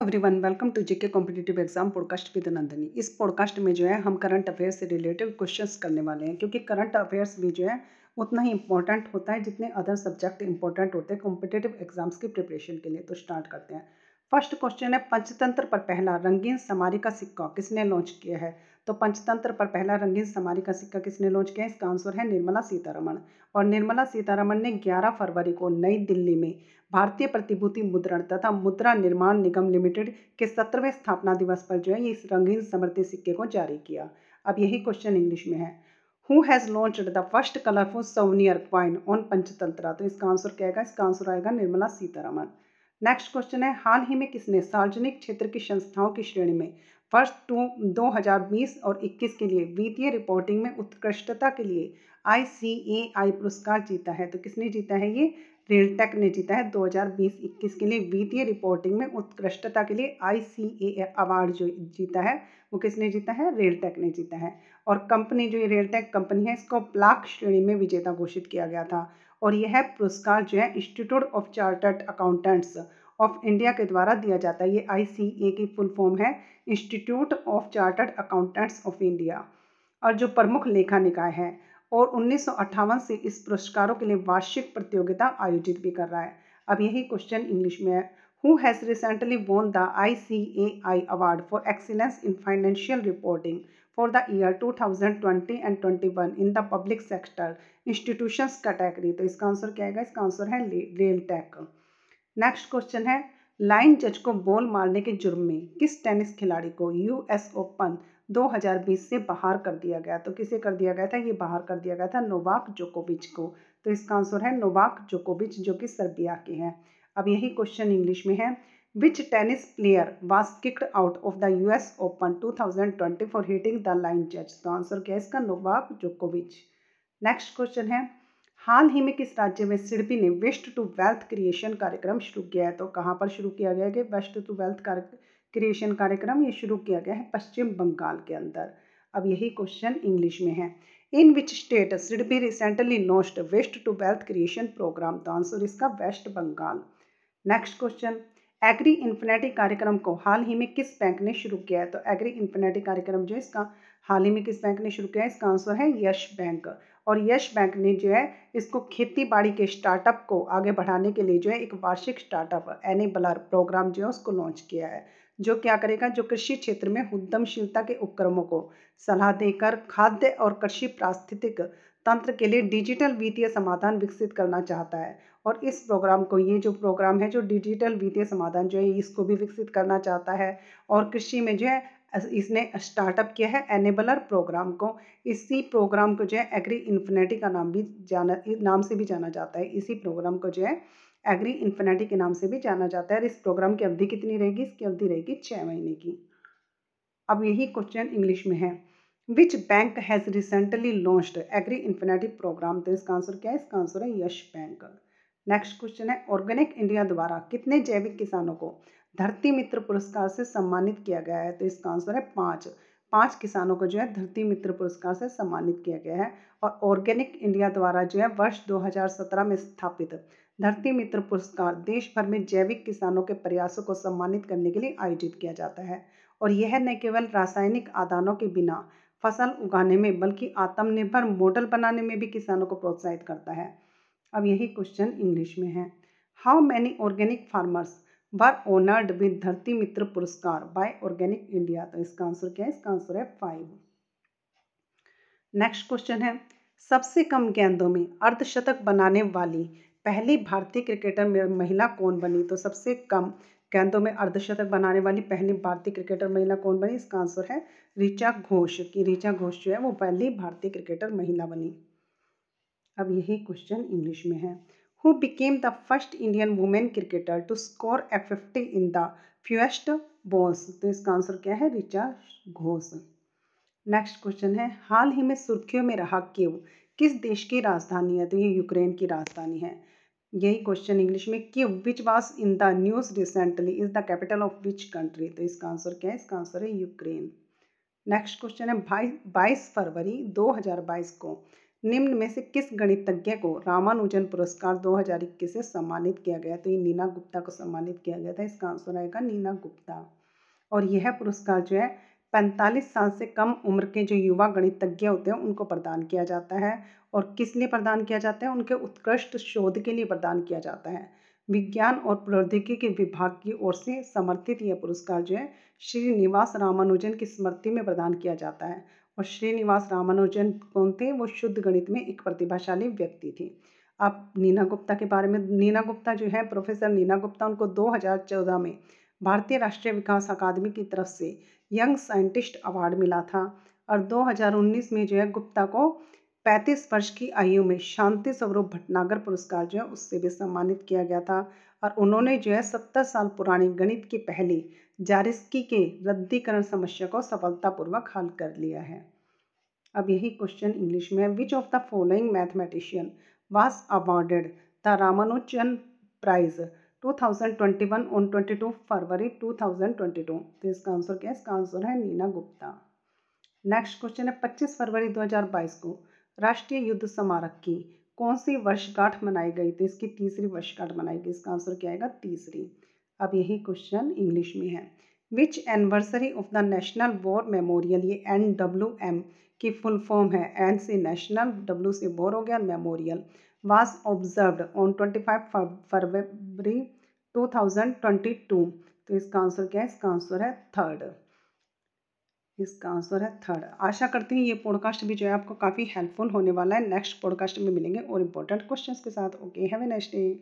Everyone welcome to GK competitive exam podcast with Nandini इस podcast में जो है, हम करंट अफेयर्स से रिलेटेड क्वेश्चंस करने वाले हैं, क्योंकि करंट अफेयर्स भी जो है, उतना ही इंपॉर्टेंट होता है जितने अदर सब्जेक्ट इंपॉर्टेंट होते हैं कॉम्पिटेटिव एग्ज़ाम्स की प्रिपरेशन के लिए। तो स्टार्ट करते हैं। फ़र्स्ट क्वेश्चन है, पंचतंत्र पर पहला, रंगीन समारी का सिक्का किसने लॉन्च किया है? तो पंचतंत्र पर पहला रंगीन समारी का सिक्का किसने लॉन्च किया इसका आंसर है निर्मला सीतारमण। और निर्मला सीतारमण ने 11 फरवरी को नई दिल्ली में भारतीय प्रतिभूति मुद्रण तथा मुद्रा निर्माण निगम लिमिटेड के सत्रहवें स्थापना दिवस पर जो है इस रंगीन समृद्धि सिक्के को जारी किया। अब यही क्वेश्चन इंग्लिश में है। Who has launch the first colourful souvenir coin on Panchatantra? तो इसका आंसर क्या आएगा? इसका आंसर आएगा निर्मला सीतारमण। नेक्स्ट क्वेश्चन है, हाल ही में किसने सार्वजनिक क्षेत्र की संस्थाओं की श्रेणी में वर्ष टू 2020 और 21 के लिए वित्तीय रिपोर्टिंग में उत्कृष्टता के लिए ICAI पुरस्कार जीता है। तो किसने जीता है ये? रेलटेक ने जीता है 2020-21 के लिए वित्तीय रिपोर्टिंग में उत्कृष्टता के लिए आई अवार्ड जो जीता है, वो किसने जीता है? रेलटेक ने जीता है। और कंपनी जो ये रेलटेक कंपनी है, इसको प्लाक श्रेणी में विजेता घोषित किया गया था। और यह पुरस्कार जो है institute of chartered accountants of India के द्वारा दिया जाता है। ये आई की फुल फॉर्म है। Institute of chartered accountants of India और जो प्रमुख लेखा निकाय है, और उन्नीस सौ अट्ठावन से इस पुरस्कारों के लिए वार्षिक प्रतियोगिता आयोजित भी कर रहा है। अब यही क्वेश्चन इंग्लिश में है। Who has recently won the I C A I award for excellence in financial reporting for the year 2020 and 21 in the public sector institutions category तो इसका आंसर क्या आएगा? इसका आंसर है रेल टेक नेक्स्ट क्वेश्चन है line जज को ball मारने के जुर्म में किस टेनिस खिलाड़ी को यूएस ओपन 2020 से बाहर कर दिया गया तो किसे कर दिया गया था? ये बाहर कर दिया गया था नोवाक जोकोविच को। तो इसका आंसर है नोवाक जोकोविच, जो कि सर्बिया के हैं। अब यही क्वेश्चन इंग्लिश में है। Which tennis player was kicked out of the US Open 2020 for hitting the line जज तो आंसर क्या है इसका? नोवाक जोकोविच। नेक्स्ट क्वेश्चन है हाल ही में किस राज्य में सिडबी ने वेस्ट टू वेल्थ क्रिएशन कार्यक्रम शुरू किया है? तो कहाँ पर शुरू किया गया है कि वेस्ट टू वेल्थ कार्यक्रम क्रिएशन कार्यक्रम? ये शुरू किया गया है पश्चिम बंगाल के अंदर। अब यही क्वेश्चन इंग्लिश में है। In which state SIDBI recently नोस्ट waste to wealth creation program? तो आंसर इसका West Bengal. Next question. Agri infinity कार्यक्रम को हाल ही में किस बैंक ने शुरू किया है? तो एग्री इन्फिनिटी कार्यक्रम जो इसका, हाल ही में किस बैंक ने शुरू किया है? इसका आंसर है यश बैंक। और यश बैंक ने जो है इसको खेती बाड़ी के स्टार्टअप को आगे बढ़ाने के लिए जो है एक वार्षिक स्टार्टअप एनेबलर प्रोग्राम जो है उसको लॉन्च किया है, जो क्या करेगा, जो कृषि क्षेत्र में उद्यमशीलता के उपक्रमों को सलाह देकर खाद्य और कृषि पारिस्थितिक तंत्र के लिए डिजिटल वित्तीय समाधान विकसित करना चाहता है। और इस प्रोग्राम को, ये जो प्रोग्राम है जो डिजिटल वित्तीय समाधान जो है, इसको भी विकसित करना चाहता है। और कृषि में जो है इसने स्टार्टअप किया है एनेबलर प्रोग्राम को। इसी प्रोग्राम को जो है एग्री इन्फिनिटी का नाम भी जाना, नाम से भी जाना जाता है। इसी प्रोग्राम को जो है एग्री इन्फिनिटी के नाम से भी जाना जाता है और इस प्रोग्राम की अवधि कितनी रहेगी? इसकी अवधि रहेगी छः महीने की। अब यही क्वेश्चन इंग्लिश में है। Which bank has recently launched agri infinity program? तो इसका आंसर क्या है? इसका आंसर है यश बैंक। नेक्स्ट क्वेश्चन है, ऑर्गेनिक इंडिया द्वारा कितने जैविक किसानों को धरती मित्र पुरस्कार से सम्मानित किया गया है। तो इसका आंसर है पाँच। पाँच किसानों को जो है धरती मित्र पुरस्कार से सम्मानित किया गया है और ऑर्गेनिक इंडिया द्वारा जो है वर्ष 2017 में स्थापित धरती मित्र पुरस्कार देश भर में जैविक किसानों के प्रयासों को सम्मानित करने के लिए आयोजित किया जाता है। और यह न केवल रासायनिक आदानों के बिना फ़सल उगाने में बल्कि आत्मनिर्भर मॉडल बनाने में भी किसानों को प्रोत्साहित करता है। अब यही क्वेश्चन इंग्लिश में है। How many organic farmers were honoured with Dharti Mitra Puraskar bye organic India तो इसका आंसर क्या है? इसका आंसर है फाइव नेक्स्ट क्वेश्चन है। सबसे कम गेंदों में अर्धशतक बनाने वाली पहली भारतीय क्रिकेटर महिला कौन बनी? तो सबसे कम गेंदों में अर्धशतक बनाने वाली पहली भारतीय क्रिकेटर महिला कौन बनी? इसका आंसर है ऋचा घोष। की ऋचा घोष जो है वो पहली भारतीय क्रिकेटर महिला बनी। अब यही क्वेश्चन इंग्लिश में है। Became the first Indian women cricketer to score a fifty in the fewest balls तो इसका आंसर क्या है? ऋचा घोष। नेक्स्ट क्वेश्चन है, हाल ही में सुर्खियों में रहा क्यों किस देश की राजधानी है? तो ये यूक्रेन की राजधानी है। यही क्वेश्चन इंग्लिश में कि which was in the news recently is the capital of which country तो इसका आंसर क्या है? इसका आंसर है यूक्रेन। नेक्स्ट क्वेश्चन है, बाईस फरवरी 2022 को निम्न में से किस गणितज्ञ को रामानुजन पुरस्कार 2021 से सम्मानित किया गया तो ये नीना गुप्ता को सम्मानित किया गया था। इसका आंसर आएगा नीना गुप्ता। और यह पुरस्कार जो है 45 साल से कम उम्र के जो युवा गणितज्ञ होते हैं, उनको प्रदान किया जाता है। और किस लिए प्रदान किया जाता है? उनके उत्कृष्ट शोध के लिए प्रदान किया जाता है। विज्ञान और प्रौद्योगिकी विभाग की ओर से समर्थित यह पुरस्कार जो है श्रीनिवास रामानुजन की स्मृति में प्रदान किया जाता है। और श्रीनिवास रामानुजन कौन थे वो शुद्ध गणित में एक प्रतिभाशाली व्यक्ति थे। अब नीना गुप्ता के बारे में नीना गुप्ता जो है, प्रोफेसर नीना गुप्ता, उनको 2014 में भारतीय राष्ट्रीय विकास अकादमी की तरफ़ से यंग साइंटिस्ट अवार्ड मिला था और 2019 में जो है, गुप्ता को 35 वर्ष की आयु में शांति स्वरूप भटनागर पुरस्कार जो है, उससे भी सम्मानित किया गया था और उन्होंने जो है, सत्तर साल पुरानी गणित की पहली जारिस्की के रद्दीकरण समस्या को सफलतापूर्वक हल कर लिया है। अब यही क्वेश्चन इंग्लिश में which of the following mathematician was awarded the Ramanujan prize 2021 on 22 फरवरी 2022 तो इसका आंसर क्या है? इसका आंसर है नीना गुप्ता नेक्स्ट क्वेश्चन है 25 फरवरी 2022 को। राष्ट्रीय युद्ध स्मारक की कौन सी वर्षगांठ मनाई गई थी? इसकी तीसरी वर्षगांठ मनाई गई। इसका आंसर क्या आएगा? तीसरी। अब यही क्वेश्चन इंग्लिश में है। Which anniversary of the national war memorial ये एन डब्ल्यू एम की फुल फॉर्म है। एन से नेशनल, डब्ल्यू से गया मेमोरियल। was observed on 25 फरवरी 2022 तो इसका आंसर क्या है? इसका आंसर है थर्ड। इसका आंसर है थर्ड। आशा करती हूँ ये पॉडकास्ट भी जो है आपको काफ़ी हेल्पफुल होने वाला है। नेक्स्ट पॉडकास्ट में मिलेंगे और इम्पोर्टेंट क्वेश्चंस के साथ। Okay, have next day.